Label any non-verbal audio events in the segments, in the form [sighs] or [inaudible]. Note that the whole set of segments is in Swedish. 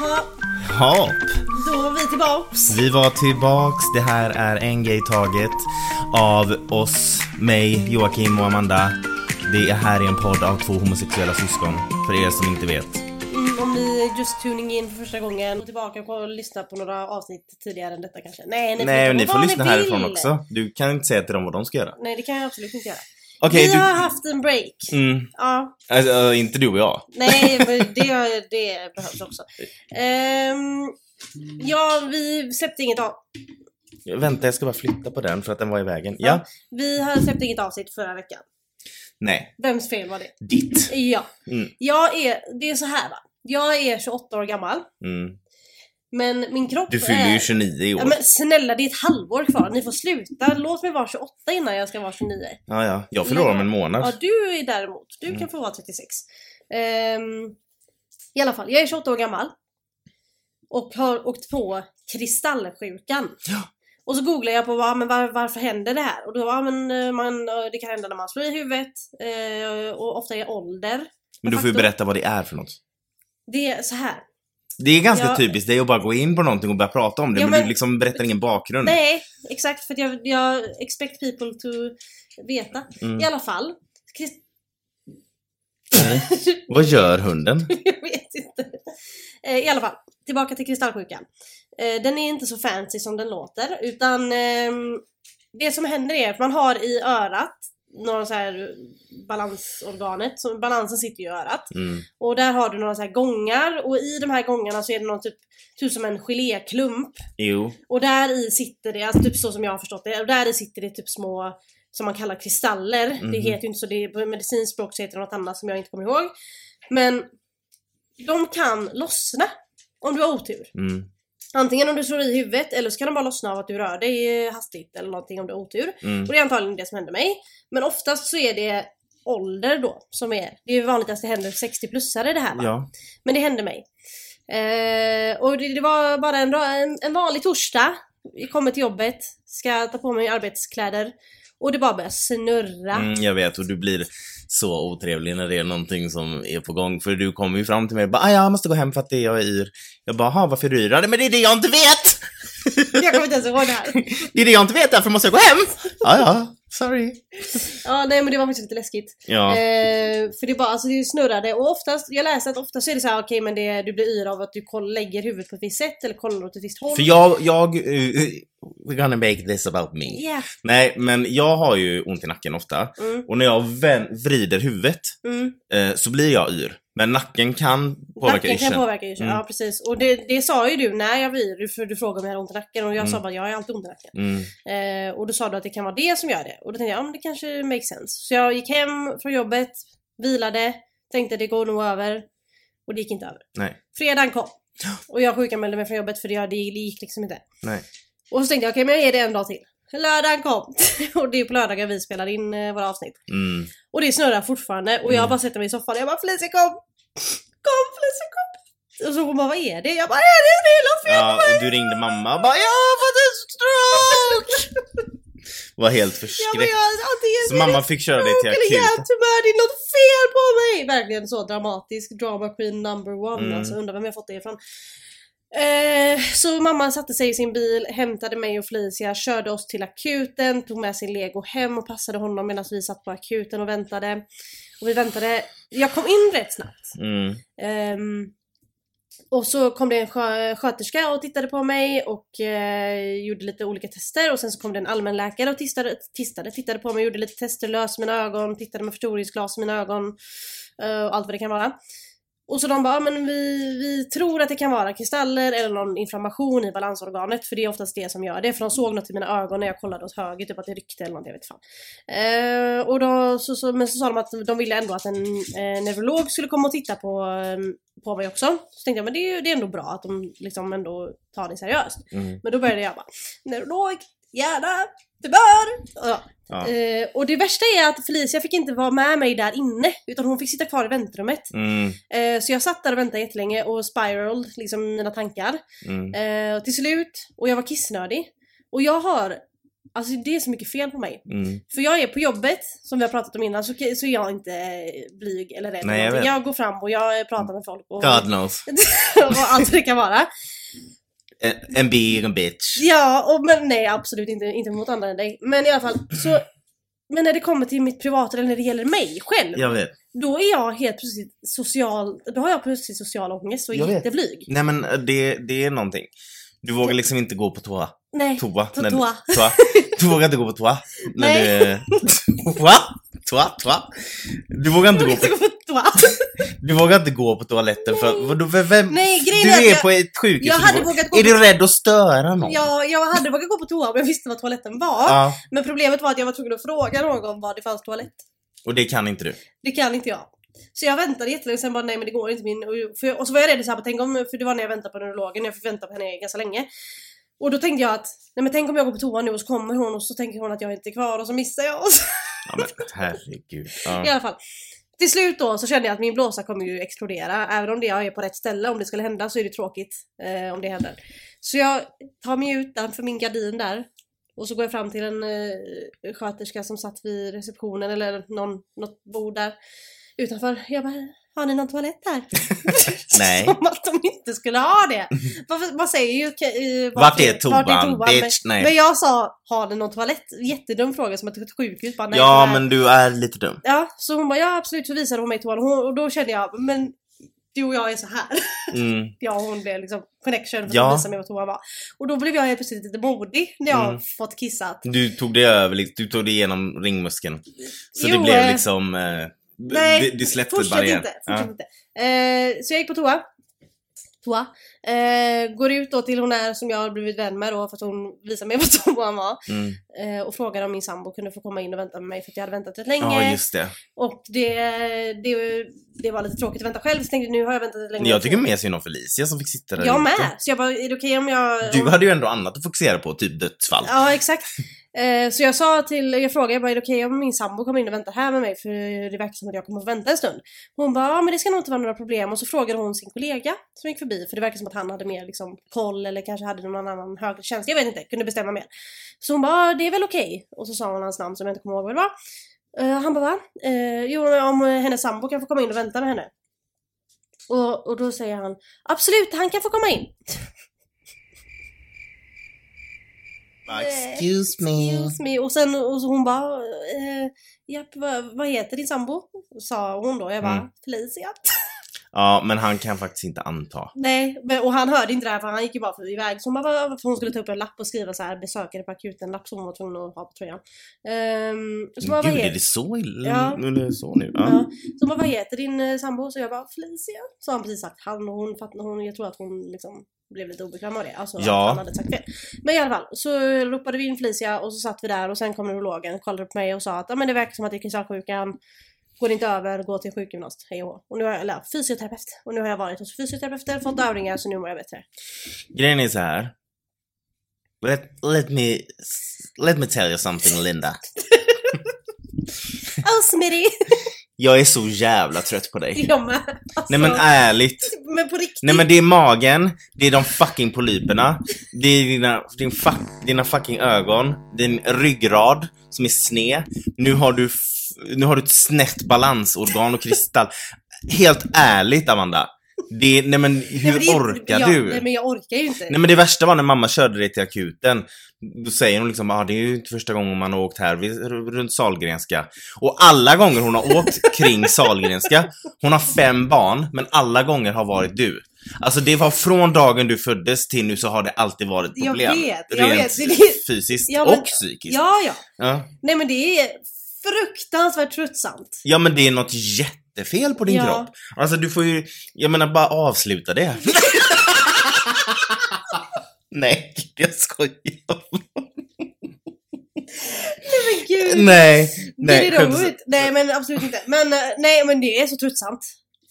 Hopp. då var vi tillbaks. Vi var tillbaks. Det här är en grej taget av oss, mig, Joakim och Amanda. Det är här är en podd av två homosexuella syskon, för er som inte vet. Mm, om ni just tuning in för första gången, tillbaka och lyssna på några avsnitt tidigare än detta kanske. Nej, ni Nej, ni får lyssna härifrån också. Du kan inte säga till dem vad de ska göra. Nej, det kan jag absolut inte göra. Okej, vi du... har haft en break. Mm, Ja, alltså, inte du och jag. nej, men [laughs] det, det behövs också. Ehm, ja, vi släppte inget av. Vänta, jag ska bara flytta på den för att den var i vägen. Ja? Vi har släppt inget avsnitt förra veckan. Nej. Vems fel var det? Ditt. Ja. Mm. Jag är, det är så här va. Jag är 28 år gammal. Mm. Men min kropp Du fyller är... ju 29 i år. Ja, men snälla, det är ett halvår kvar. Ni får sluta. Låt mig vara 28 innan jag ska vara 29. Ja, ja. Jag fyller om en månad. Ja, du är däremot. Du Mm. kan få vara 36. Ehm, I alla fall, jag är 28 år gammal. Och har åkt på kristallsjukan. Ja. Och så googlar jag på vad, men var, varför händer det här? Och då, ja, men, eh, man, eh, det kan hända när man slår i huvudet. eh, och ofta i ålder. Men du får ju berätta vad det är för något. Det är så här. Det är ganska Ja. typiskt dig att bara gå in på någonting och börja prata om det, Ja, men, men- du liksom berättar ingen bakgrund. Nej, exakt. För jag, jag expect people to veta. Mm. I alla fall. Nej. Vad gör hunden? [laughs] jag vet inte. Eh, I alla fall, tillbaka till kristallsjukan. Eh, Den är inte så fancy som den låter, utan ehm, det som händer är att man har i örat några så här balansorganet, så balansen sitter i örat. Mm. Och där har du några så här gångar och i de här gångarna så är det någon typ, typ som en geléklump. Jo. Och där i sitter det, alltså typ så som jag har förstått det, och där i sitter det typ små som man kallar kristaller. Det Mhm. heter ju inte så, det på medicinskt språk så heter det något annat som jag inte kommer ihåg. Men de kan lossna om du har otur. Mm. Antingen om du slår i huvudet eller så kan de bara lossna av att du rör dig eh, hastigt eller någonting om du har otur. Mm. Och det är antagligen det som händer mig. Men oftast så är det ålder då som är, det är vanligt att det händer 60-plussare det här va? Ja. Men det hände mig. Eh, och det, det var bara en, en, en vanlig torsdag. Jag kommer till jobbet, ska ta på mig arbetskläder. Och det bara börjar snurra. Mm, jag vet och du blir så otrevlig när det är någonting som är på gång. För du kommer ju fram till mig och bara ah, jag måste gå hem för att det är jag är yr. Jag bara, "Jaha, varför är du yr? Men det är det jag inte vet! [laughs] Jag kommer inte ens ihåg det här. [laughs] Det är det jag inte vet, därför måste jag gå hem! Ja, ja, sorry. Ja, nej men det var faktiskt lite läskigt. Ja. Eh, för det bara, alltså det snurrade och oftast, jag läste att oftast är det så här, okej men det, du blir yr av att du koll, lägger huvudet på ett visst sätt eller kollar åt ett visst håll. För jag, jag, uh, we're gonna make this about me. Yeah. Nej, men jag har ju ont i nacken ofta. Mm, Och när jag vrider huvudet mm. eh, så blir jag yr. Men nacken kan påverka Nacken kan påverka yrseln, Mm. ja precis. Och det, det sa ju du när jag du, för du frågade om jag hade ont i nacken och jag Mm. sa bara jag har alltid ont i nacken. Mm. Eh, och då sa du att det kan vara det som gör det. Och då tänkte jag, ja men det kanske makes sense. Så jag gick hem från jobbet, vilade, tänkte det går nog över. Och det gick inte över. Nej. Fredagen kom. [gasps] Och jag sjukanmälde mig från jobbet för det, det gick liksom inte. Nej. Och så tänkte jag, okej men jag ger det en dag till. Lördagen kom. [laughs] och det är på lördagar vi spelar in eh, våra avsnitt. Mm. Och det snurrar fortfarande och jag Mm. bara sätter mig i soffan och jag bara Felicia kom! Kom Felicia kom! Och så hon bara vad är det? Jag bara är det är något fel Ja, och du ringde mamma och bara “Jag har fått en stroke!” Var helt förskräckt. antingen Så mamma fick köra dig till akuten. hjärntumör, det är något fel på mig! Verkligen så dramatisk, drama queen number one. Mm. Alltså undrar vem jag fått det ifrån. Eh, så mamma satte sig i sin bil, hämtade mig och Felicia, körde oss till akuten, tog med sin lego hem och passade honom medan vi satt på akuten och väntade. Och vi väntade, jag kom in rätt snabbt. Mm. Ehm, och så kom det en skö- sköterska och tittade på mig och eh, gjorde lite olika tester och sen så kom det en allmänläkare och tistade, tistade, tittade på mig, gjorde lite tester, lös mina ögon, tittade med förstoringsglas i mina ögon eh, och allt vad det kan vara. Och så de bara, "Ja, men vi, vi tror att det kan vara kristaller eller någon inflammation i balansorganet för det är oftast det som gör det. För de såg något i mina ögon när jag kollade åt höger, typ att det ryckte eller något, jag vet fan. Eh, och då, så, så, men så sa de att de ville ändå att en eh, neurolog skulle komma och titta på, eh, på mig också. Så tänkte jag, men det är det är ändå bra att de liksom ändå tar det seriöst. Mm. Men då började jag bara, neurolog, gärna, du bör! Ja. Ja. Eh, och det värsta är att Felicia fick inte vara med mig där inne, utan hon fick sitta kvar i väntrummet. Mm. Eh, så jag satt där och väntade jättelänge och spiraled liksom mina tankar. Mm. Eh, och till slut, och jag var kissnödig. Och jag har Alltså det är så mycket fel på mig. Mm. För jag är på jobbet, som vi har pratat om innan, så, så är jag inte blyg eller rädd. Nej, jag jag går fram och jag pratar med folk och, God knows. [laughs] och allt det kan vara. En, en big bitch. Ja, och, men nej absolut inte, inte mot andra än dig. Men i alla fall, så... Men när det kommer till mitt privata, eller när det gäller mig själv, Jag vet. då är jag helt plötsligt social, då har jag plötsligt social ångest och är jätteblyg. Nej men eh, det, det är någonting. Du vågar liksom inte gå på toa. Nej. Toa. På när toa. toa. [laughs] Du vågar inte gå på toa. När Nej. du... Toa? Toa? Toa? Du vågar inte gå inte på, gå på toa. [laughs] du vågar inte gå på toaletten för, vadå, för vem? Nej, du är jag- på ett sjukhus. jag hade vågat gå Är du rädd att störa någon? Ja, jag hade vågat gå på toa om jag visste vad toaletten var. Ja. Men problemet var att jag var tvungen att fråga någon var det fanns toalett. Och det kan inte du. Det kan inte jag. Så jag väntade jättelänge, sen bara nej men det går inte min... Och, för, och så var jag rädd så här, bara, tänk om, för det var när jag väntade på neurologen, jag fick vänta på henne ganska länge. Och då tänkte jag att, nej men tänk om jag går på toa nu och så kommer hon och så tänker hon att jag inte är kvar och så missar jag. Så, [laughs] Ja men herregud. I Ja. alla fall. Till slut då så kände jag att min blåsa kommer ju explodera. Även om det jag är på rätt ställe, om det skulle hända så är det tråkigt eh, om det händer. Så jag tar mig ut för min gardin där. Och så går jag fram till en eh, sköterska som satt vid receptionen eller någon, något bord där utanför. Jag bara, har ni någon toalett här? [laughs] Nej. [laughs] Som att de inte skulle ha det. Man säger ju... eh, Vart är vart toan? Bitch, Men, nej. men jag sa, har ni någon toalett? Jättedum fråga som att ett sjukhus bara, nej, Ja men du är lite dum. Ja, så hon bara ja absolut så visade hon mig toan och, då kände jag men du och jag är så här. Mm. [laughs] jag och hon blev liksom connection för att Ja. visade mig vad toan var. Och då blev jag helt plötsligt lite modig när jag Mm. fått kissat. Du tog det över, liksom- du tog det igenom ringmuskeln. Så Jo, det blev eh, liksom... Eh, Nej, det, släppte fortsätt barriären. inte. Ja. Fortsätt inte. Eh, så jag gick på toa. Toa. Eh, går ut då till hon är som jag har blivit vän med då för att hon visade mig [laughs] vad toan var. Mm. Eh, och frågade om min sambo kunde få komma in och vänta med mig för att jag hade väntat rätt länge. Ja, just det. Och det, det, det var lite tråkigt att vänta själv så jag tänkte nu har jag väntat rätt länge. Jag tycker mer synd om Felicia som fick sitta där Jag ute. med! Så jag bara, är det okej om jag... Du hade ju ändå annat att fokusera på, typ dödsfall. Ja, exakt. Eh, så jag sa till, jag frågade jag bara, okej okay, okej om min sambo kommer in och väntar här med mig? För det verkar som att jag kommer att vänta en stund. Hon bara, ja men det ska nog inte vara några problem. Och så frågade hon sin kollega som gick förbi, för det verkar som att han hade mer liksom koll eller kanske hade någon annan högre tjänst. Jag vet inte, kunde bestämma mer. Så hon bara, det är väl okej. Och så sa hon hans namn som jag inte kommer ihåg vad det var. Eh, han bara, va? Eh, jo, om hennes sambo kan få komma in och vänta med henne. Och, och då säger han, absolut, han kan få komma in. Excuse me. Excuse me. Och sen och hon bara, eh, japp, vad, vad heter din sambo? Sa hon då. Jag bara, Mm. Felicia. [laughs] Ja, men han kan faktiskt inte anta. Nej, och han hörde inte det här för han gick ju bara för iväg. Så hon bara, för hon skulle ta upp en lapp och skriva så här besökare på akuten-lapp som hon var tvungen att ha på tröjan. Um, så bara, vad Gud, är det så illa? Ja. Eller så nu? Ja. ja. så bara, vad heter din eh, sambo? Så jag bara, Felicia. Så har han precis sagt han och hon hon, jag tror att hon liksom blev lite obekväm av det. Alltså Ja. att han hade sagt fel. Men i alla fall, så ropade vi in Felicia och så satt vi där och sen kom neurologen, kollade på mig och sa att ja, men det verkar som att det är kristallsjukan. Går inte över, gå till sjukgymnast, hej och. Och nu har jag, eller fysioterapeut. Och nu har jag varit hos fysioterapeuter, fått övningar så nu mår jag bättre. Grejen är så här. Let, let me let me tell you something Linda. [laughs] Oh Smitty! [laughs] Jag är så jävla trött på dig. Jag med. Alltså, Nej men ärligt. men på riktigt. Nej men det är magen, det är de fucking polyperna, det är dina, din fuck, dina fucking ögon, din ryggrad som är sned. Nu har du, nu har du ett snett balansorgan och kristall. Helt ärligt Amanda. Det, nej men hur Nej, men det orkar ja, du? Nej men jag orkar ju inte. Nej men det värsta var när mamma körde dig till akuten. Då säger hon liksom ah, det är ju inte första gången man har åkt här vid, runt Sahlgrenska. Och alla gånger hon har åkt [laughs] kring Sahlgrenska, hon har fem barn, men alla gånger har varit du. Alltså det var från dagen du föddes till nu så har det alltid varit Jag problem. vet, jag Rent vet. Det fysiskt Ja, men- och psykiskt. Ja, ja. Ja. Nej men det är fruktansvärt tröttsamt. ja men det är något jättefel på din Ja. kropp. Alltså du får ju, jag menar bara avsluta det. [laughs] Nej, jag skojar. Men gud. Nej, Nej, nej. det är roligt. Nej men absolut inte. Men eh, nej men det är så tröttsamt.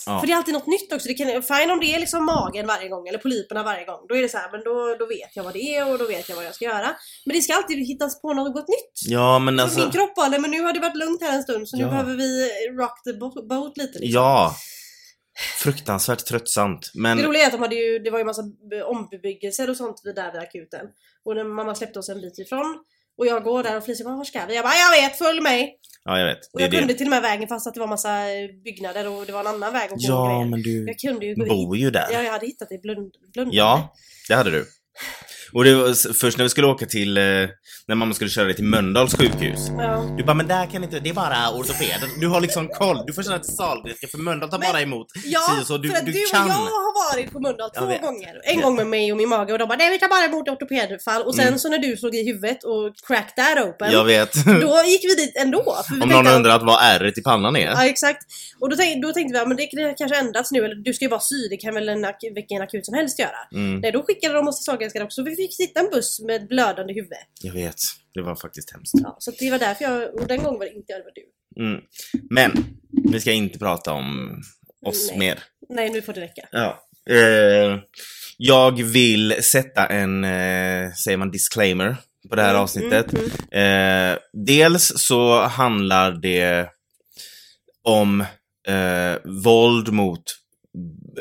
Ja. För det är alltid något nytt också. Det kan, fine om det är liksom magen varje gång eller polyperna varje gång. Då är det så här, men då, då vet jag vad det är och då vet jag vad jag ska göra. Men det ska alltid hittas på något nytt. Ja men alltså. min kropp bara, men nu har det varit lugnt här en stund så nu Ja. behöver vi rock the bo- boat lite. Liksom. Ja. Fruktansvärt tröttsamt. Men Det roliga är att de hade ju, det var ju massa ombebyggelser och sånt vid där vid akuten. Och när mamma släppte oss en bit ifrån Och jag går där och Felicia bara, var ska vi? Jag bara, jag vet, följ mig! Ja, jag vet. Och Det jag kunde det. till och med vägen fast att det var massa byggnader och det var en annan väg att gå och Ja, men du Jag kunde ju gå bor ju där. Ja, jag hade hittat det i blund, blundande. Ja, det hade du. Och det var först när vi skulle åka till, eh, när mamma skulle köra dig till Mölndals sjukhus. Ja. Du bara, men där kan inte, det är bara ortopeden. Du har liksom koll, du får känna till Sahlgrenska för Mölndal tar Men- bara emot Ja, si så. Du, för att du du kan. och jag har varit på Mölndal två gånger. En Ja. gång med mig och min mage och de bara nej vi tar bara emot ortopedfall och sen Mm. så när du slog i huvudet och cracked that open. Jag vet. [laughs] Då gick vi dit ändå. För vi Om någon att- undrar vad ärret i pannan är. Ja exakt. Och då, tänk, då tänkte vi att men det kan kanske ändrats nu eller du ska ju vara sy, det kan väl en, vilken akut som helst göra. Mm, Nej då skickade de oss till Sahlgrenska också fick sitta en buss med blödande huvud. jag vet. Det var faktiskt hemskt. Ja, så det var därför jag, och den gången var det inte jag, det var du. Mm. Men, vi ska inte prata om oss Nej. mer. Nej nu får det räcka. Ja. Eh, jag vill sätta en, eh, säger man disclaimer på det här Mm, avsnittet. mm, mm. Eh, dels så handlar det om eh, våld mot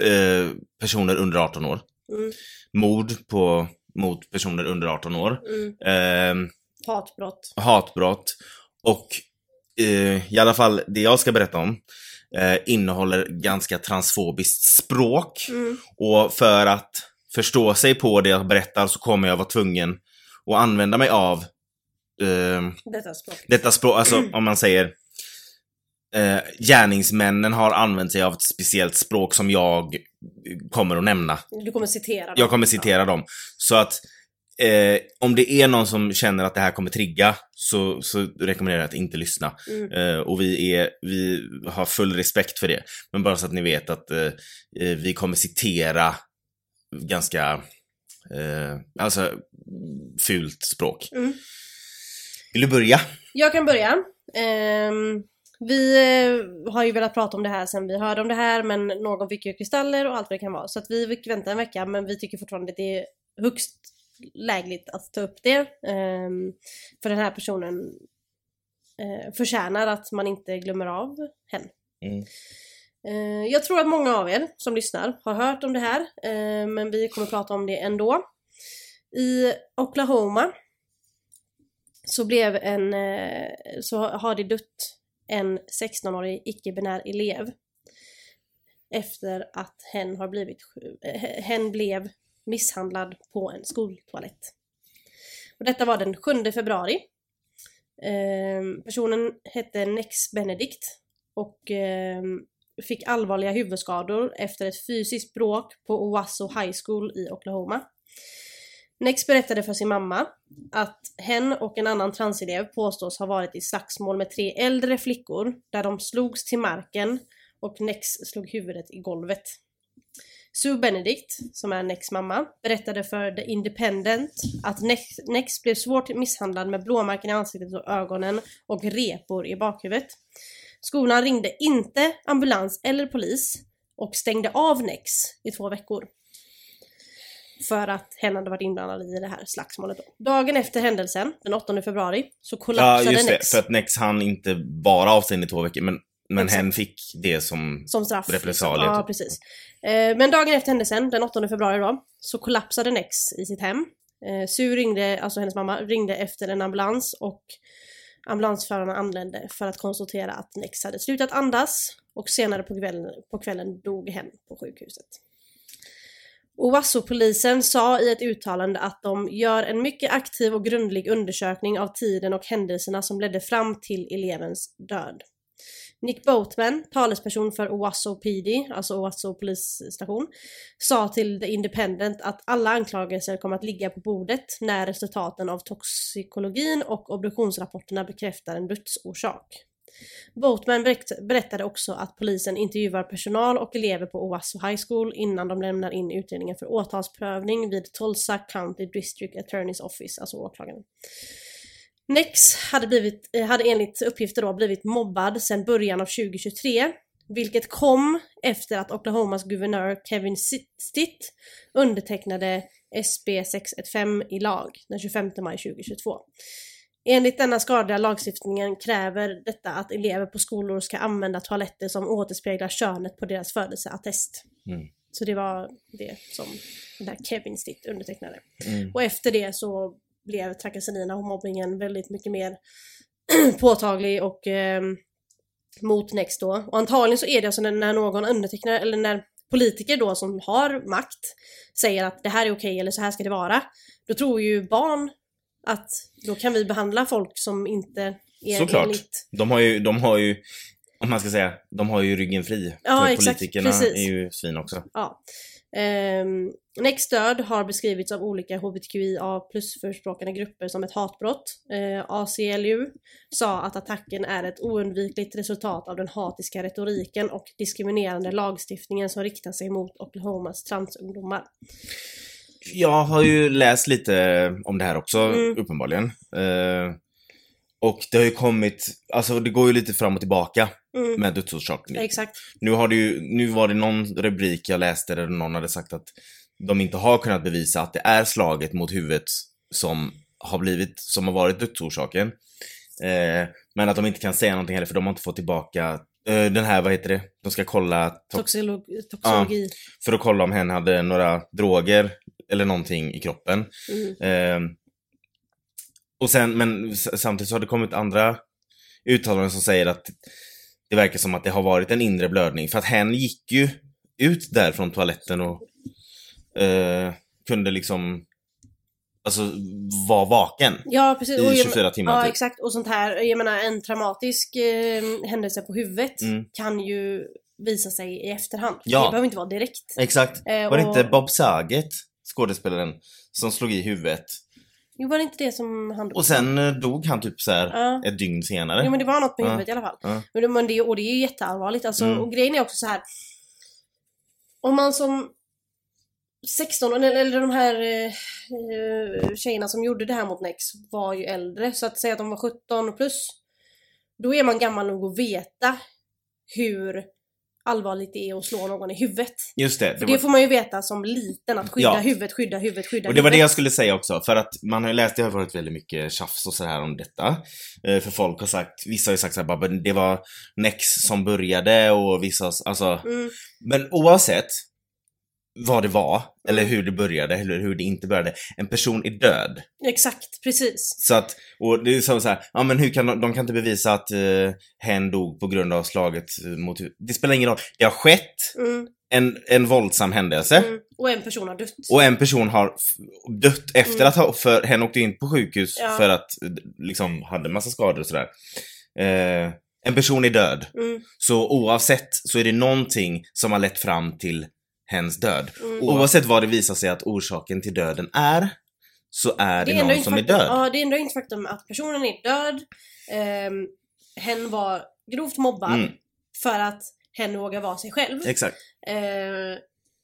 eh, personer under 18 år. Mm, Mord på, mot personer under 18 år. mm. Eh, Hatbrott. hatbrott och eh, i alla fall det jag ska berätta om eh, innehåller ganska transfobiskt språk. Mm. Och för att förstå sig på det jag berättar så kommer jag vara tvungen att använda mig av eh, Detta språk. detta språk, alltså [clears throat] om man säger eh, gärningsmännen har använt sig av ett speciellt språk som jag kommer att nämna. Du kommer citera dem. Jag kommer citera dem. Så att eh, om det är någon som känner att det här kommer trigga så, så rekommenderar jag att inte lyssna. Mm. Eh, och vi, är, vi har full respekt för det. Men bara så att ni vet att eh, eh, vi kommer citera ganska eh, alltså fult språk. Mm. Vill du börja? Jag kan börja. Ehm, vi eh, har ju velat prata om det här sen vi hörde om det här men någon fick ju kristaller och allt vad det kan vara. Så att vi fick vänta en vecka men vi tycker fortfarande att det är högst lägligt att ta upp det. Ehm, för den här personen eh, förtjänar att man inte glömmer av henne. Mm. Eh, jag tror att många av er som lyssnar har hört om det här men vi kommer prata om det ändå. I Oklahoma så blev en, så har det dött en 16-årig icke-binär elev efter att hen har blivit, eh, hen blev misshandlad på en skoltoalett. Och detta var den 7 februari. Eh, personen hette Nex Benedict och eh, fick allvarliga huvudskador efter ett fysiskt bråk på Owasso High School i Oklahoma. Nex berättade för sin mamma att hen och en annan transelev påstås ha varit i slagsmål med tre äldre flickor där de slogs till marken och Nex slog huvudet i golvet. Sue Benedict, som är Nex mamma, berättade för The Independent att Nex, Nex blev svårt misshandlad med blåmärken i ansiktet och ögonen och repor i bakhuvudet. Skolan ringde inte ambulans eller polis och stängde av Nex i två veckor. För att hen hade varit inblandad i det här slagsmålet då. Dagen efter händelsen, den 8 februari, så Ja, kollapsade just det. Nex För att Nex han inte bara av sig i två veckor, men, men Exakt. hen fick det som... som straff. Repressalier, Ja, typ. precis. Eh, men dagen efter händelsen, den 8 februari då, så kollapsade Nex i sitt hem. Eh, Sue ringde, alltså hennes mamma, ringde efter en ambulans och ambulansförarna anlände för att konstatera att Nex hade slutat andas och senare på kvällen, på kvällen dog hen på sjukhuset. Owasso-polisen sa i ett uttalande att de gör en mycket aktiv och grundlig undersökning av tiden och händelserna som ledde fram till elevens död. Nick Boatman, talesperson för Owasso PD, alltså Owasso polisstation, sa till The Independent att alla anklagelser kommer att ligga på bordet när resultaten av toxikologin och obduktionsrapporterna bekräftar en dödsorsak. Boatman berättade också att polisen intervjuar personal och elever på Owasso High School innan de lämnar in utredningen för åtalsprövning vid Tulsa County District Attorney's Office, alltså åklagaren. Nex hade, blivit, eh, hade enligt uppgifter då blivit mobbad sedan början av 2023, vilket kom efter att Oklahomas guvernör Kevin Stitt undertecknade SB 615 i lag den 25 maj 2022. Enligt denna skadliga lagstiftningen kräver detta att elever på skolor ska använda toaletter som återspeglar könet på deras födelseattest. Mm. Så det var det som den här Kevin Stitt undertecknade. Mm. Och efter det så blev trakasserierna och mobbningen väldigt mycket mer [clears throat] påtaglig och eh, mot Next då. Och antagligen så är det alltså när, någon undertecknar, eller när politiker då som har makt säger att det här är okej eller så här ska det vara. Då tror ju barn att då kan vi behandla folk som inte är Såklart. enligt... De har ju, de har ju, om man ska säga, de har ju ryggen fri. Ja, För exakt. politikerna Precis. är ju svin också. Ja. Um, Next död har beskrivits av olika hbtqia plus-förespråkande grupper som ett hatbrott. Eh, ACLU sa att attacken är ett oundvikligt resultat av den hatiska retoriken och diskriminerande lagstiftningen som riktar sig mot Oklahomas transungdomar. Jag har ju läst lite om det här också, Mm. uppenbarligen. Eh, och det har ju kommit, alltså det går ju lite fram och tillbaka Mm. med dödsorsaken. Exakt. Nu, har det ju, nu var det någon rubrik jag läste där någon hade sagt att de inte har kunnat bevisa att det är slaget mot huvudet som har blivit, som har varit dödsorsaken. Eh, men att de inte kan säga någonting heller för de har inte fått tillbaka eh, den här, vad heter det? De ska kolla to- Toxilo- toxologi. för att kolla om hen hade några droger eller någonting i kroppen. Mm. Eh, och sen, men samtidigt så har det kommit andra uttalanden som säger att det verkar som att det har varit en inre blödning. För att hen gick ju ut där från toaletten och eh, kunde liksom Alltså vara vaken. Ja precis. I Och jag- 24 timmar, Ja typ. exakt. Och sånt här, jag menar en traumatisk eh, händelse på huvudet Mm. kan ju visa sig i efterhand. Ja. Det behöver inte vara direkt. Exakt. Eh, Var det och- inte Bob Saget, skådespelaren, som slog i huvudet? Jo var det inte det som han Och sen eh, dog han typ så här Ja. ett dygn senare. Jo men det var något med Ja. huvudet i alla fall. Ja. Men det, men det, och det är ju jätteallvarligt. Alltså, Mm. Och grejen är också så här. Om man som 16 eller, eller de här eh, tjejerna som gjorde det här mot Nex var ju äldre. Så att säga att de var 17 plus. Då är man gammal nog att veta hur allvarligt det är att slå någon i huvudet. Just det. Det det var... får man ju veta som liten, att skydda Ja. huvudet, skydda huvudet, skydda Och det var det huvudet. jag skulle säga också, för att man har ju läst, det har varit väldigt mycket tjafs och så här om detta. Eh, för folk har sagt, vissa har ju sagt såhär bara, "Men det var Nex som började och vissa, alltså. Mm, Men oavsett vad det var, eller hur det började, eller hur det inte började. En person är död. exakt, precis. Så att, och det är så så här, ja men hur kan de, de kan inte bevisa att uh, hen dog på grund av slaget eh, mot. Det spelar ingen roll. Det har skett Mm, en, en våldsam händelse. mm. Och en person har dött. Och en person har dött efter Mm. att ha, för hen åkte in på sjukhus Ja. för att eh, liksom hade massa skador och sådär. Eh, en person är död. Mm, Så oavsett så är det någonting som har lett fram till hens död. mm. Oavsett vad det visar sig att orsaken till döden är, så är det, ändrar någon som är faktum, död. Ja, det ändrar inte faktum att personen är död. Um, hen var grovt mobbad Mm. för att hen vågar vara sig själv. Exakt. Eh,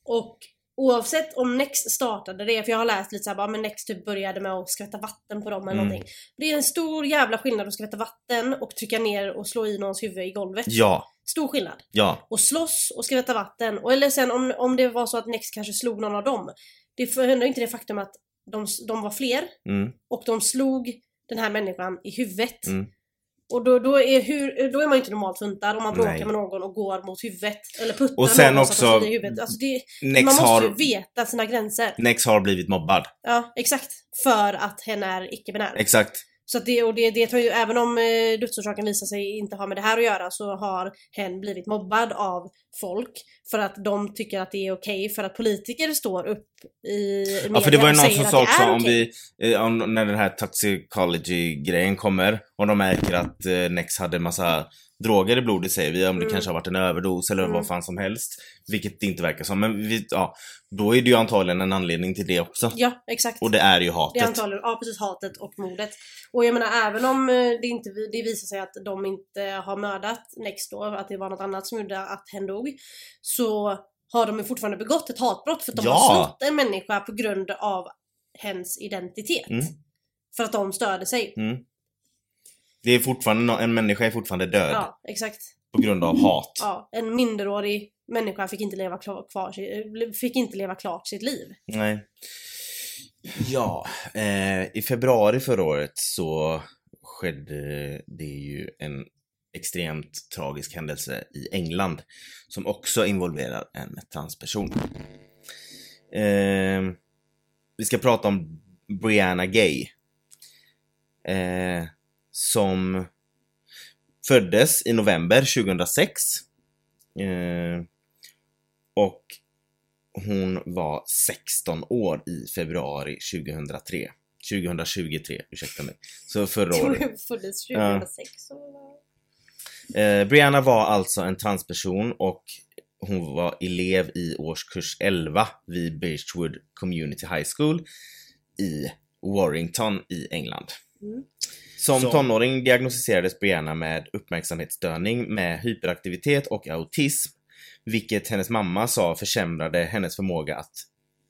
och oavsett om Next startade det, för jag har läst lite såhär, men Next typ började med att skvätta vatten på dem eller Mm. någonting. Det är en stor jävla skillnad att skvätta vatten och trycka ner och slå i någons huvud i golvet. Ja, Stor skillnad. ja, Och slåss och skvätta vatten. Och eller sen om, om det var så att Next kanske slog någon av dem. Det förändrar inte det faktum att de, de var fler mm, och de slog den här människan i huvudet. Mm. Och då, då, är hur, då är man ju inte normalt funtad om man bråkar Nej. med någon och går mot huvudet. Eller puttar Och sen någon också- i huvudet. Alltså det, Nex man måste ju har, veta sina gränser. Nex har blivit mobbad. Ja, exakt. För att hen är icke-binär. Exakt. Så att det, och det, det tar ju, även om eh, dödsorsaken visar sig inte ha med det här att göra så har hen blivit mobbad av folk för att de tycker att det är okej för att politiker står upp i media Ja, för det var ju någon som sa också om vi, eh, om, när den här toxicology-grejen kommer, och de märker att eh, Nex hade massa droger i blodet säger vi, om det Mm. kanske har varit en överdos eller Mm. vad fan som helst. Vilket det inte verkar som, men vi, ja, då är det ju antagligen en anledning till det också. Ja, exakt. Och det är ju Det är hatet. antagligen, ja precis, hatet och mordet. Och jag menar även om eh, det, inte, det visar sig att de inte har mördat Next då, att det var något annat som gjorde att hen dog. Så har de ju fortfarande begått ett hatbrott för att de Ja. har slått en människa på grund av hens identitet. Mm. För att de störde sig. Mm. Det är fortfarande, en människa är fortfarande död Ja, exakt. på grund av hat. Ja, en minderårig människa fick inte leva, klar, kvar, si- fick inte leva klart sitt liv. Nej. Ja, eh, i februari förra året så skedde det ju en extremt tragisk händelse i England som också involverar en transperson. Eh, vi ska prata om Brianna Gay. eh, som föddes i november 2006. Eh, och hon var 16 år i februari 2003. 2023, ursäkta mig. Så förra året. Föddes 2006. så- Eh, Brianna var alltså en transperson och hon var elev i årskurs 11 vid Beechwood Community High School i Warrington i England. Mm. Som tonåring diagnostiserades Brianna med uppmärksamhetsstörning med hyperaktivitet och autism, vilket hennes mamma sa försämrade hennes förmåga att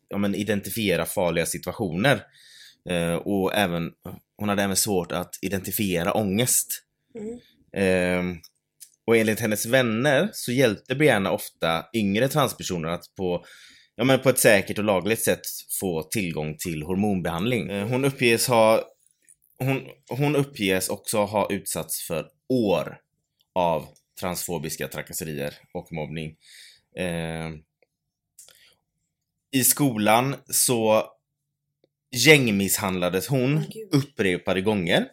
ja, men, identifiera farliga situationer. Eh, och även, hon hade även svårt att identifiera ångest. Mm. Ehm, och enligt hennes vänner så hjälpte Brianna ofta yngre transpersoner att på, ja, men på ett säkert och lagligt sätt få tillgång till hormonbehandling. Eh, hon uppges ha hon, hon uppges också ha utsatts för år av transfobiska trakasserier och mobbning. Ehm, I skolan så gängmisshandlades hon gud. upprepade gånger.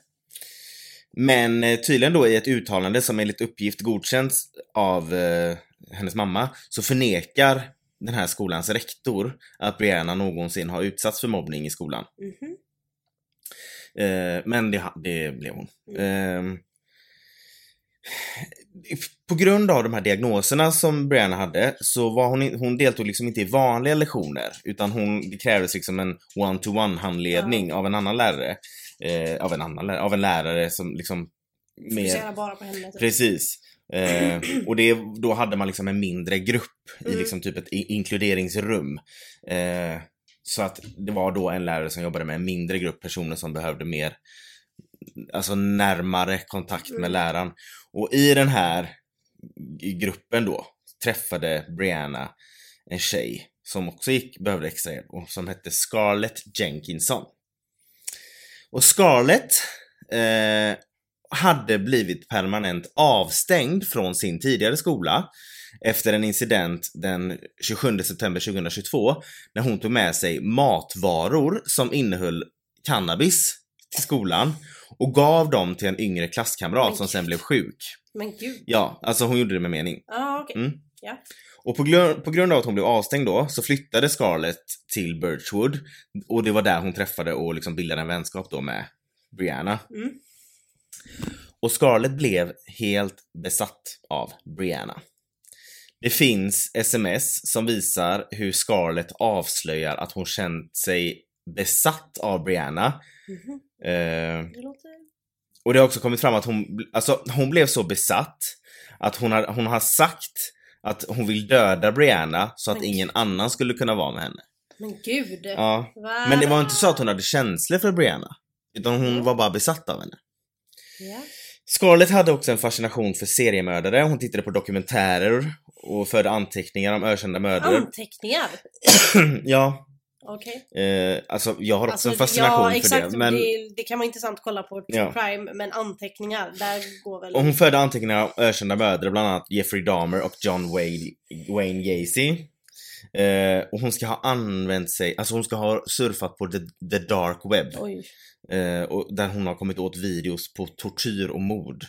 Men eh, tydligen då i ett uttalande som enligt uppgift godkänts av eh, hennes mamma så förnekar den här skolans rektor att Brianna någonsin har utsatts för mobbning i skolan. Mhm. Eh, men det, det blev hon. Eh, på grund av de här diagnoserna som Brianna hade så var hon, i- hon deltog liksom inte i vanliga lektioner utan hon, det krävdes liksom en one-to-one handledning av en annan lärare. Eh, av en annan lärare, av en lärare som liksom Fokusera bara på henne. Typ. Precis. Eh, [clears throat] och det, då hade man liksom en mindre grupp i Mm. liksom typ ett i- inkluderingsrum. Eh, så att det var då en lärare som jobbade med en mindre grupp personer som behövde mer, alltså närmare kontakt med Mm. läraren. Och i den här gruppen då träffade Brianna en tjej som också gick, behövde extra hjälp och som hette Scarlett Jenkinson. Och Scarlett eh, hade blivit permanent avstängd från sin tidigare skola efter en incident den 27 september 2022 när hon tog med sig matvaror som innehöll cannabis till skolan och gav dem till en yngre klasskamrat Men som sen blev sjuk. Men gud. Ja, alltså hon gjorde det med mening. Ja, okej. Mm. Ja. Och på, glu- på grund av att hon blev avstängd då så flyttade Scarlett till Birchwood och det var där hon träffade och liksom bildade en vänskap då med Brianna. Mm. Och Scarlett blev helt besatt av Brianna. Det finns sms som visar hur Scarlett avslöjar att hon känt sig besatt av Brianna. Mhm. Eh, Det låter... och det har också kommit fram att hon, alltså hon blev så besatt att hon har, hon har sagt att hon vill döda Brianna så att Men ingen annan skulle kunna vara med henne. Men gud. Ja. Va? Men det var inte så att hon hade känslor för Brianna. Utan hon var bara besatt av henne. Ja. Scarlett hade också en fascination för seriemördare. Hon tittade på dokumentärer och förde anteckningar om ökända mördare. Anteckningar? [clears throat] ja, Okej. eh, alltså jag har också Alltså, en fascination ja, för exakt. det. Men, det. Det kan vara intressant att kolla på Ja. crime, men anteckningar, där går väl... och hon förde anteckningar om ökända mördare, bland annat Jeffrey Dahmer och John Wayne, Wayne Gacy. Eh, och hon ska ha använt sig, alltså hon ska ha surfat på the, the dark web. Eh, och där hon har kommit åt videos på tortyr och mord.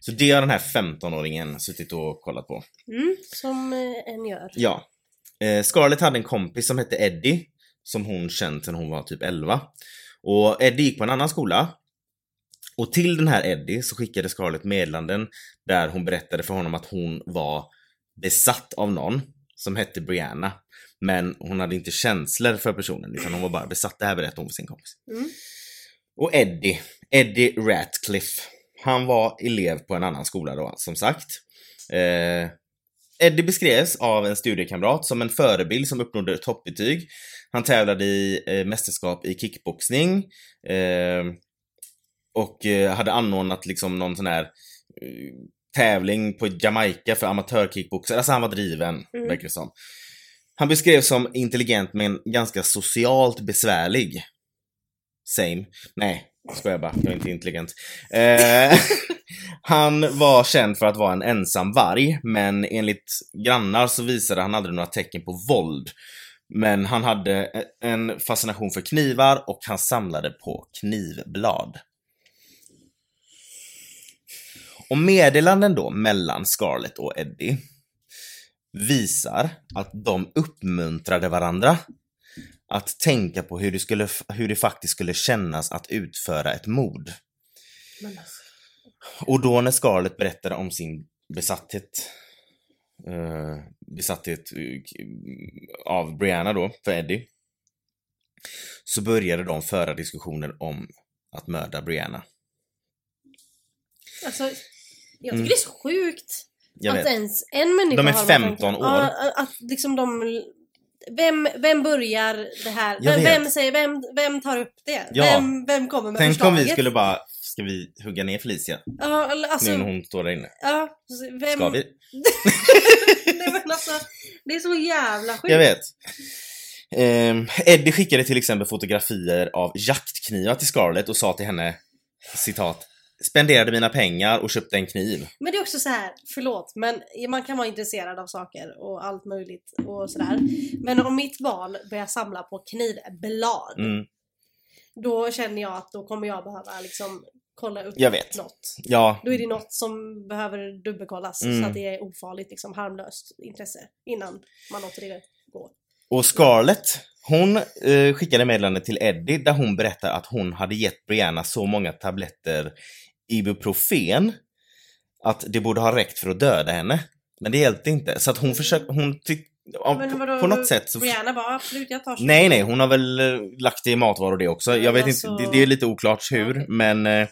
Så det har den här 15-åringen suttit och kollat på. Mm, som eh, en gör. Ja. Eh, Scarlett hade en kompis som hette Eddie, som hon känt sedan hon var typ 11. Och Eddie gick på en annan skola. Och till den här Eddie så skickade Scarlett meddelanden där hon berättade för honom att hon var besatt av någon som hette Brianna. Men hon hade inte känslor för personen utan hon var bara besatt. Det här berättade hon för sin kompis. Mm. Och Eddie, Eddie Ratcliffe, han var elev på en annan skola då, som sagt. Eh, Eddie beskrevs av en studiekamrat som en förebild som uppnådde toppbetyg. Han tävlade i eh, mästerskap i kickboxning. Eh, och eh, hade anordnat liksom någon sån här eh, tävling på Jamaica för amatörkickboxare. Alltså han var driven, Mm. verkar det som. Han beskrevs som intelligent men ganska socialt besvärlig. Same. Nej, ska jag bara. Jag är inte intelligent. Eh, [laughs] han var känd för att vara en ensam varg, men enligt grannar så visade han aldrig några tecken på våld. Men han hade en fascination för knivar och han samlade på knivblad. Och meddelanden då mellan Scarlett och Eddie visar att de uppmuntrade varandra att tänka på hur det, skulle, hur det faktiskt skulle kännas att utföra ett mord. Alltså. Och då när Scarlett berättade om sin besatthet eh, besatthet eh, av Brianna då, för Eddie så började de föra diskussioner om att mörda Brianna. Alltså, jag tycker Mm. det är så sjukt Jag att vet. ens en människa De är har de här 15 tankarna. år. Ja, att liksom de... Vem, vem börjar det här? Vem, vem, säger, vem, vem tar upp det? Ja. Vem, vem kommer med Tänk om förslaget? vi skulle bara, ska vi hugga ner Felicia? Ja, alltså... Nu när hon står där inne. Ja, vem... Ska vi? [laughs] Nej men alltså, det är så jävla sjukt. Jag vet. Ehm, Eddie skickade till exempel fotografier av jaktknivar till Scarlett och sa till henne, citat, spenderade mina pengar och köpte en kniv. Men det är också så här, förlåt, men man kan vara intresserad av saker och allt möjligt och sådär. Men om mitt barn börjar samla på knivblad, Mm, då känner jag att då kommer jag behöva liksom kolla upp jag vet. något. Ja, Då är det något som behöver dubbelkollas Mm. så att det är ofarligt, liksom harmlöst intresse innan man låter det gå. och Scarlett, hon eh, skickade meddelande till Eddie där hon berättar att hon hade gett Brianna så många tabletter Ibuprofen att det borde ha räckt för att döda henne. Men det hjälpte inte, så att hon försökte, hon tyckte, vadå, på något sätt så Brianna bara absolut jag tar så Nej, nej, hon har väl eh, lagt det i matvaror det också. Jag vet alltså- inte, det, det är lite oklart hur, Okej. men eh,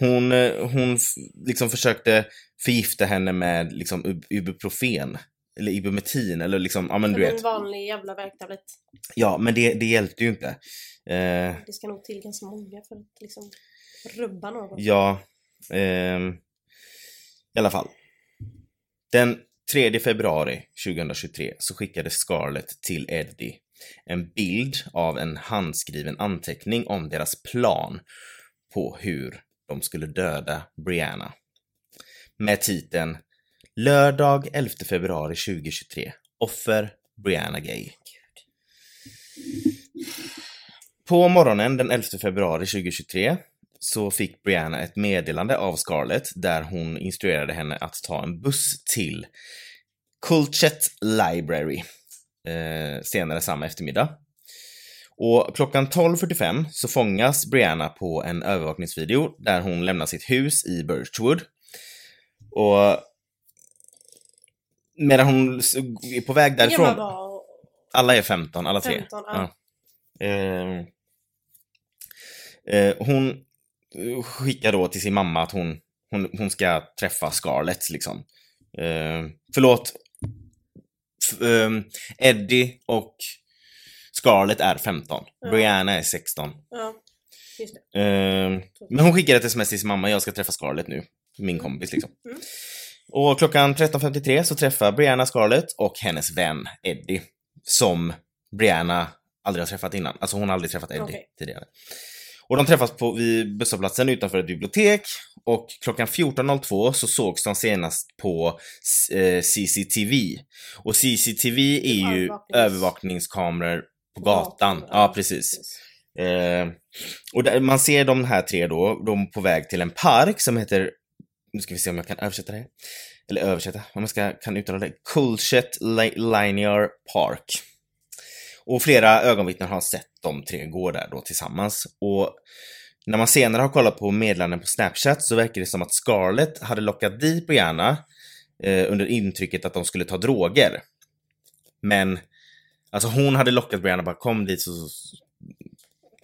hon, eh, hon liksom försökte förgifta henne med liksom ib- ibuprofen. Eller ibumetin, eller liksom, ja men du Som vet. en vanlig jävla värktablett. Ja, men det, det hjälpte ju inte. Eh, Det ska nog till ganska många för att liksom rubba någon. ja, ehm, i alla fall. Den 3 februari 2023 så skickade Scarlett till Eddie en bild av en handskriven anteckning om deras plan på hur de skulle döda Brianna. Med titeln Lördag 11 februari 2023. Offer Brianna Gay. På morgonen den 11 februari 2023 så fick Brianna ett meddelande av Scarlett där hon instruerade henne att ta en buss till Colchet Library eh, senare samma eftermiddag. Och klockan 12.45 så fångas Brianna på en övervakningsvideo där hon lämnar sitt hus i Birchwood. Och medan hon är på väg därifrån. var Alla är 15, alla tre. 15? Ja. Eh, eh, hon eh, skickar då till sin mamma att hon, hon, hon ska träffa Scarlett liksom. Eh, förlåt. F- ehm, Eddie och Scarlett är 15. Ja. Brianna är 16. ja. Ehm, men hon skickar ett sms till sin mamma, jag ska träffa Scarlett nu. Min kompis liksom. Mm. Och klockan 13.53 så träffar Brianna Scarlett och hennes vän Eddie. Som Brianna aldrig har träffat innan. Alltså hon har aldrig träffat Eddie Okej. tidigare. Och de träffas på, vid busshållplatsen utanför ett bibliotek. Och klockan 14.02 så sågs de senast på eh, CCTV. Och CCTV är ju Övervaknings- övervakningskameror på gatan. Ja, precis. Eh, och där, man ser de här tre då, de på väg till en park som heter, nu ska vi se om jag kan översätta det. Eller översätta, om jag ska, kan uttala det. Culchet Linear Park. Och flera ögonvittnen har sett de tre gå där då tillsammans. Och när man senare har kollat på meddelanden på Snapchat så verkar det som att Scarlett hade lockat dit Brianna eh, under intrycket att de skulle ta droger. Men, alltså hon hade lockat Brianna bara kom dit så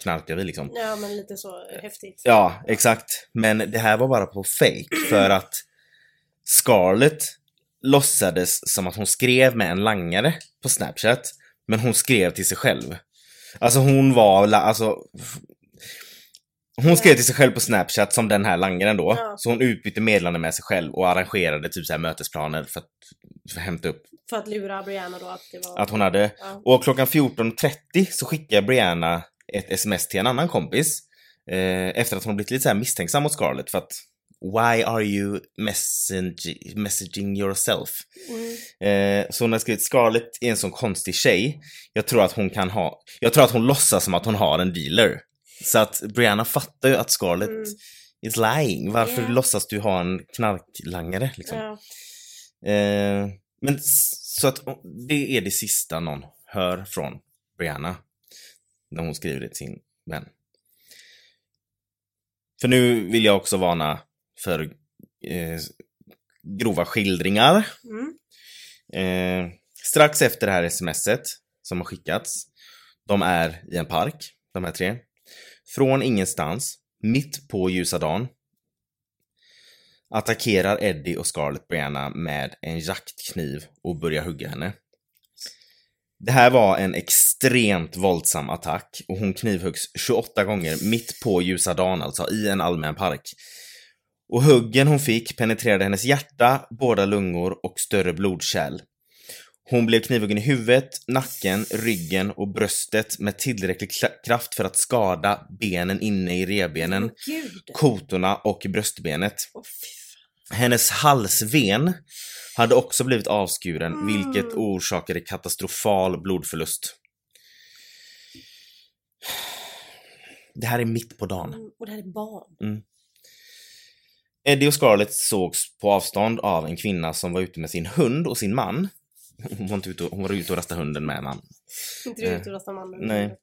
knarkar vi liksom. Ja men lite så häftigt. Ja, exakt. Men det här var bara på fake [clears throat] för att Scarlett låtsades som att hon skrev med en langare på Snapchat, men hon skrev till sig själv. Alltså hon var, alltså... Hon skrev till sig själv på Snapchat som den här langaren då. Ja. Så hon utbytte meddelanden med sig själv och arrangerade typ så här mötesplaner för att, för att hämta upp För att lura Brianna då att det var... att hon hade Ja. och klockan 14.30 så skickar Brianna ett sms till en annan kompis. Eh, efter att hon blivit lite så misstänksam mot Scarlett för att Why are you messaging, messaging yourself? Mm. Eh, så hon har skrivit Scarlett är en sån konstig tjej. Jag tror att hon kan ha, jag tror att hon låtsas som att hon har en dealer. Så att Brianna fattar ju att Scarlett Mm. is lying. Varför Ja. låtsas du ha en knarklangare liksom? Ja. Eh, men så att det är det sista någon hör från Brianna. När hon skriver det till sin vän. För nu vill jag också varna för eh, grova skildringar. Mm. Eh, strax efter det här smset som har skickats. De är i en park, de här tre. Från ingenstans, mitt på ljusa dagen. Attackerar Eddie och Scarlett Brianna med en jaktkniv och börjar hugga henne. Det här var en extremt våldsam attack och hon knivhuggs 28 gånger mitt på ljusa dagen alltså, i en allmän park. Och huggen hon fick penetrerade hennes hjärta, båda lungor och större blodkärl. Hon blev knivhuggen i huvudet, nacken, ryggen och bröstet med tillräcklig kraft för att skada benen inne i revbenen, Gud. kotorna och bröstbenet. Fan. Hennes halsven hade också blivit avskuren, Mm. vilket orsakade katastrofal blodförlust. Det här är mitt på dagen. Mm, Och det här är barn. Eddie och Scarlett sågs på avstånd av en kvinna som var ute med sin hund och sin man. Hon var, inte ute och, hon var ute och rastade hunden med en man. Inte du Eh, ute och rastar mannen. nej.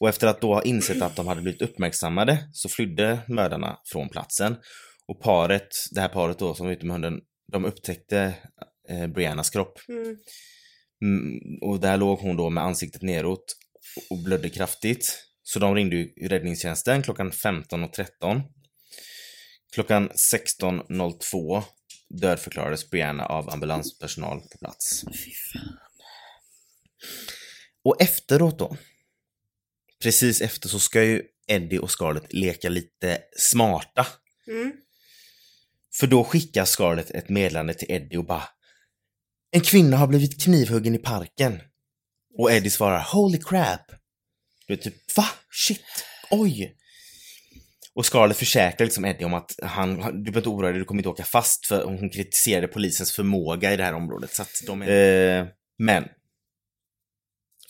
Och efter att då ha insett att de hade blivit uppmärksammade så flydde mördarna från platsen. Och paret, det här paret då som var ute med hunden, de upptäckte eh, Briannas kropp. Mm. Mm, och där låg hon då med ansiktet neråt och blödde kraftigt. Så de ringde ju räddningstjänsten klockan 15.13. Klockan 16.02 dödförklarades Brianna av ambulanspersonal på plats. Och efteråt då, precis efter så ska ju Eddie och Scarlett leka lite smarta. Mm. För då skickar Scarlett ett meddelande till Eddie och bara En kvinna har blivit knivhuggen i parken. Och Eddie svarar Holy crap! Du är typ va? Shit! Oj! Och Scarlett försäkrar liksom Eddie om att han, du behöver inte oroa dig, du kommer inte åka fast för hon kritiserade polisens förmåga i det här området. Så att de är... eh, men.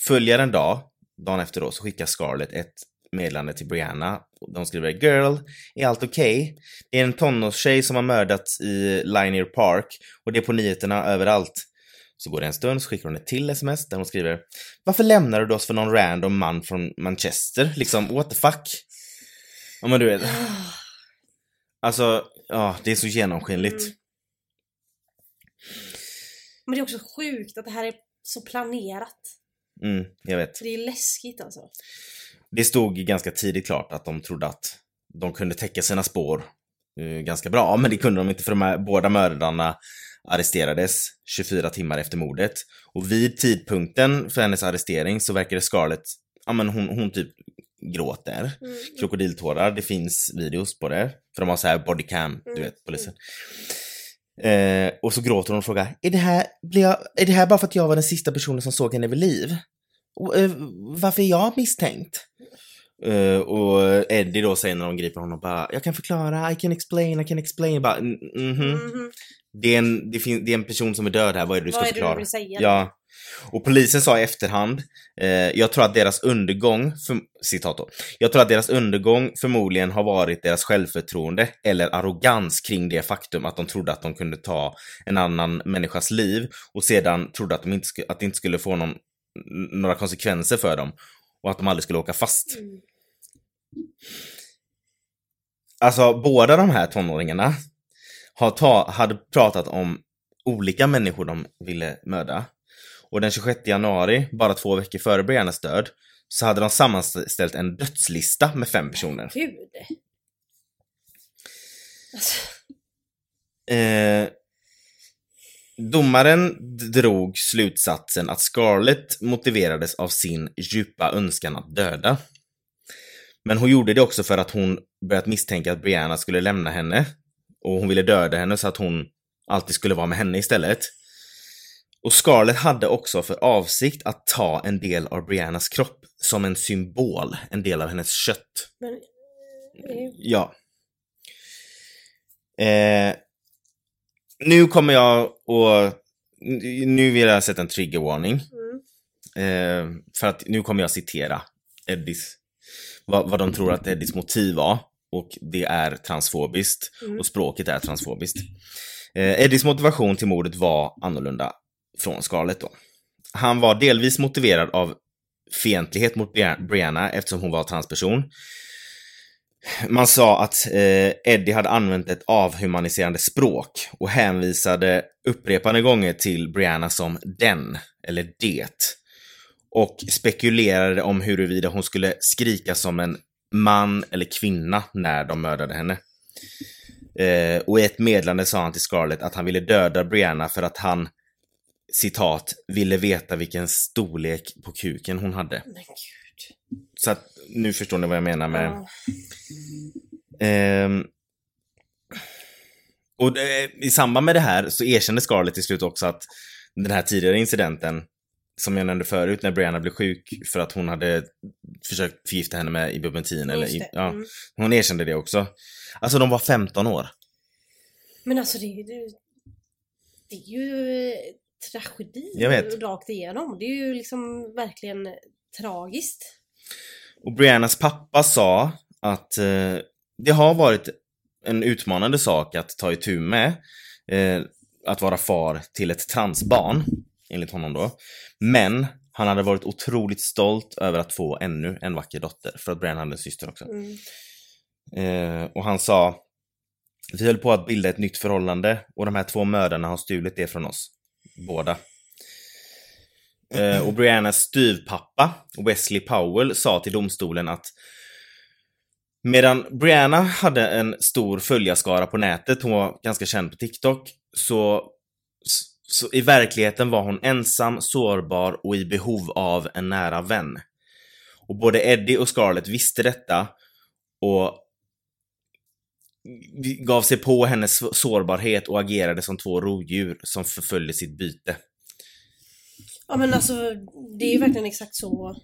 Följer en dag, dagen efter då, så skickar Scarlett ett meddelande till Brianna. De skriver Girl, är allt okej? Det är en tonårstjej som har mördats i Linear Park och det är på nyheterna överallt. Så går det en stund så skickar hon ett till sms där hon skriver Varför lämnar du oss för någon random man från Manchester? Liksom, what the fuck? Ja men du vet. [sighs] Alltså, ja, det är så genomskinligt. Mm. Men det är också sjukt att det här är så planerat. Mm, jag vet. Det är läskigt alltså. Det stod ganska tidigt klart att de trodde att de kunde täcka sina spår eh, ganska bra, [laughs] men det kunde de inte för de här båda mördarna arresterades 24 timmar efter mordet. Och vid tidpunkten för hennes arrestering så verkade Scarlett, ja men hon, hon typ gråter. Mm. Krokodiltårar, det finns videos på det. För de har så här bodycam, du Mm, vet, polisen. Eh, och så gråter hon och frågar, är det, här, blir jag, är det här bara för att jag var den sista personen som såg henne vid liv? Och, eh, varför är jag misstänkt? Eh, och Eddie då säger när de griper honom bara, jag kan förklara, I can explain, I can explain. Bara, "Mm, mhm. Mhm. det, är en, det, det är en person som är död här, vad är det du ska Vad är det du förklara? vill säga? Ja. Och polisen sa i efterhand, eh, jag tror att deras undergång, för, citat då, jag tror att deras undergång förmodligen har varit deras självförtroende eller arrogans kring det faktum att de trodde att de kunde ta en annan människas liv och sedan trodde att, de inte, att det inte skulle få någon, några konsekvenser för dem och att de aldrig skulle åka fast. Mm. Alltså båda de här tonåringarna har ta, hade pratat om olika människor de ville mörda. Och den 26 januari, bara två veckor före Briannas död, så hade de sammanställt en dödslista med fem personer. Gud. Alltså, Eh, domaren drog slutsatsen att Scarlett motiverades av sin djupa önskan att döda. Men hon gjorde det också för att hon börjat misstänka att Brianna skulle lämna henne. Och hon ville döda henne så att hon alltid skulle vara med henne istället. Och Scarlett hade också för avsikt att ta en del av Briannas kropp som en symbol, en del av hennes kött. men... eh, Ja. Eh, nu kommer jag att... Nu vill jag sätta en triggervarning. Mm. Eh, för att nu kommer jag citera Eddies... Vad, vad de tror att Eddies motiv var. och det är transfobiskt Mm. och språket är transfobiskt. Eh, Eddies motivation till mordet var annorlunda från Scarlett då. Han var delvis motiverad av fientlighet mot Brianna eftersom hon var transperson. Man sa att eh, Eddie hade använt ett avhumaniserande språk och hänvisade upprepade gånger till Brianna som den, eller det. Och spekulerade om huruvida hon skulle skrika som en man eller kvinna när de mördade henne. Eh, och i ett meddelande sa han till Scarlett att han ville döda Brianna för att han, citat, ville veta vilken storlek på kuken hon hade. Men gud. Så att nu förstår ni vad jag menar med... Ja. Ehm, och det, i samband med det här så erkände Scarlett till slut också att den här tidigare incidenten, som jag nämnde förut, när Brianna blev sjuk för att hon hade försökt förgifta henne med ibuprofen eller... I, ja, Mm. hon erkände det också. Alltså de var 15 år. Men alltså det, det, det är ju tragedi Jag vet. rakt igenom. Det är ju liksom verkligen tragiskt. Och Briannas pappa sa att eh, det har varit en utmanande sak att ta itu med. Eh, att vara far till ett transbarn, enligt honom då. Men han hade varit otroligt stolt över att få ännu en vacker dotter, för att Brian hade en syster också. Mm. Eh, och han sa Vi höll på att bilda ett nytt förhållande och de här två mördarna har stulit det från oss. Båda. Eh, och Briannas styvpappa, Wesley Powell, sa till domstolen att medan Brianna hade en stor följarskara på nätet, hon var ganska känd på TikTok, så, så i verkligheten var hon ensam, sårbar och i behov av en nära vän. Och både Eddie och Scarlett visste detta och gav sig på hennes sårbarhet och agerade som två rovdjur som förföljde sitt byte. Ja men alltså det är ju verkligen exakt så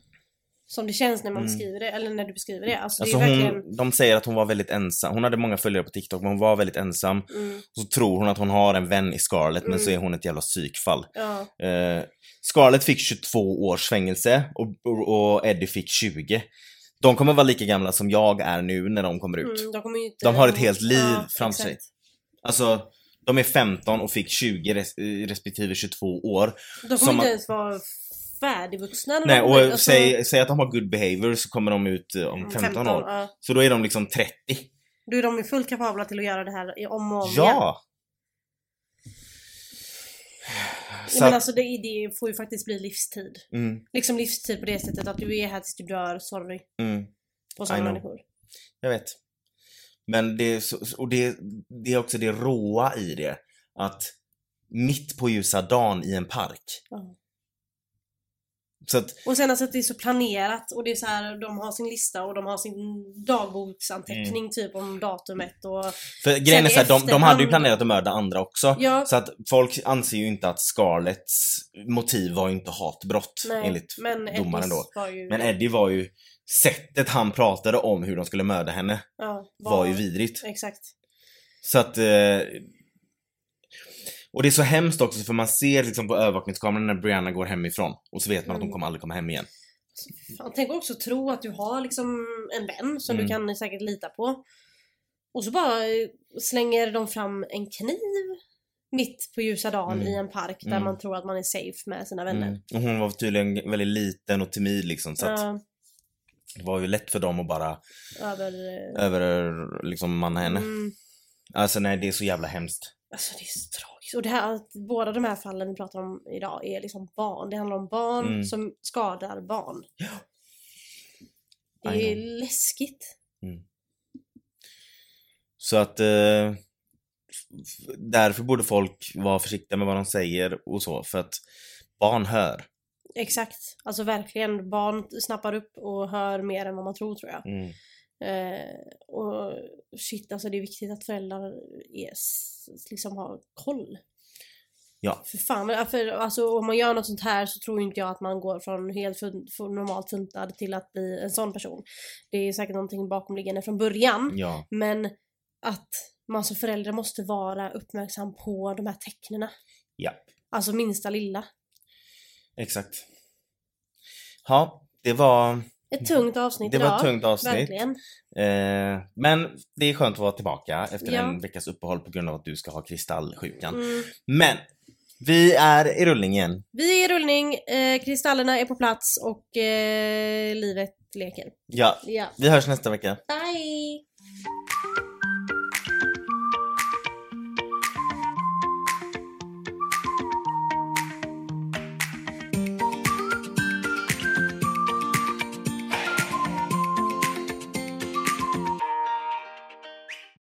som det känns när man Mm. beskriver det, eller när du beskriver det. Alltså, Alltså det verkligen... hon, de säger att hon var väldigt ensam. Hon hade många följare på TikTok, men hon var väldigt ensam. Mm, Så tror hon att hon har en vän i Scarlett, men Mm. så är hon ett jävla psykfall. ja. Eh, Scarlett fick 22 års fängelse och, och, och Eddie fick 20. De kommer vara lika gamla som jag är nu när de kommer ut. Mm, de, kommer inte... De har ett helt liv Ja, framför sig. Alltså, de är 15 och fick 20 res respektive 22 år. De kommer inte man- ens vara färdigvuxna Nej, och. Alltså, säg, säg att de har good behavior så kommer de ut eh, om 15, år. Ja. Så då är de liksom 30. Då är de ju fullt kapabla till att göra det här om och om igen. Ja! Så Men alltså det, det får ju faktiskt bli livstid. mm, Liksom livstid på det sättet att du är här tills du dör, sorry. mm, På sådana människor. jag vet. Men det, och det, det är också det råa i det. Att mitt på ljusa dagen i en park. Ja. Att, Och sen alltså att det är så planerat och det är så här, de har sin lista och de har sin dagboksanteckning Mm. typ om datumet och... för grejen är så här, de, de hade ju planerat att mörda andra också. Ja, Så att folk anser ju inte att Scarletts motiv var ju inte hatbrott nej, enligt men domaren då. Var ju... Men Eddie var ju, sättet han pratade om hur de skulle mörda henne ja, var ju vidrigt. Exakt. Så att... Eh, och det är så hemskt också för man ser liksom på övervakningskameran när Brianna går hemifrån och så vet man att hon Mm. kommer aldrig komma hem igen. Fan, tänk också tro att du har liksom en vän som Mm. du kan säkert lita på. Och så bara eh, slänger de fram en kniv mitt på ljusa dagen Mm. i en park där Mm. man tror att man är safe med sina vänner. Mm. Och hon var tydligen väldigt liten och timid liksom så att Ja, det var ju lätt för dem att bara över... eh, över liksom manna henne. Mm, Alltså nej, det är så jävla hemskt. Alltså det är så tragiskt. Och det här, båda de här fallen vi pratar om idag är liksom barn. Det handlar om barn Mm. som skadar barn. Det I är läskigt. Så att eh, därför borde folk vara försiktiga med vad de säger och så för att barn hör. Exakt. Alltså verkligen. Barn snappar upp och hör mer än vad man tror tror jag. Mm. Eh, och shit, alltså det är viktigt att föräldrar är, liksom har koll. Ja. För fan, men för, alltså, om man gör något sånt här så tror inte jag att man går från helt fun- från normalt funtad till att bli en sån person. Det är säkert någonting bakomliggande från början. Ja. Men att man som förälder måste vara uppmärksam på de här tecknena. Ja. Alltså minsta lilla. Exakt. Ja, det var... Ett tungt avsnitt Det var ett tungt avsnitt. Verkligen. Eh, men det är skönt att vara tillbaka efter Ja. en veckas uppehåll på grund av att du ska ha kristallsjukan. Mm. Men vi är i rullning igen. Vi är i rullning, eh, kristallerna är på plats och eh, livet leker. Ja, Ja. vi hörs nästa vecka. Bye!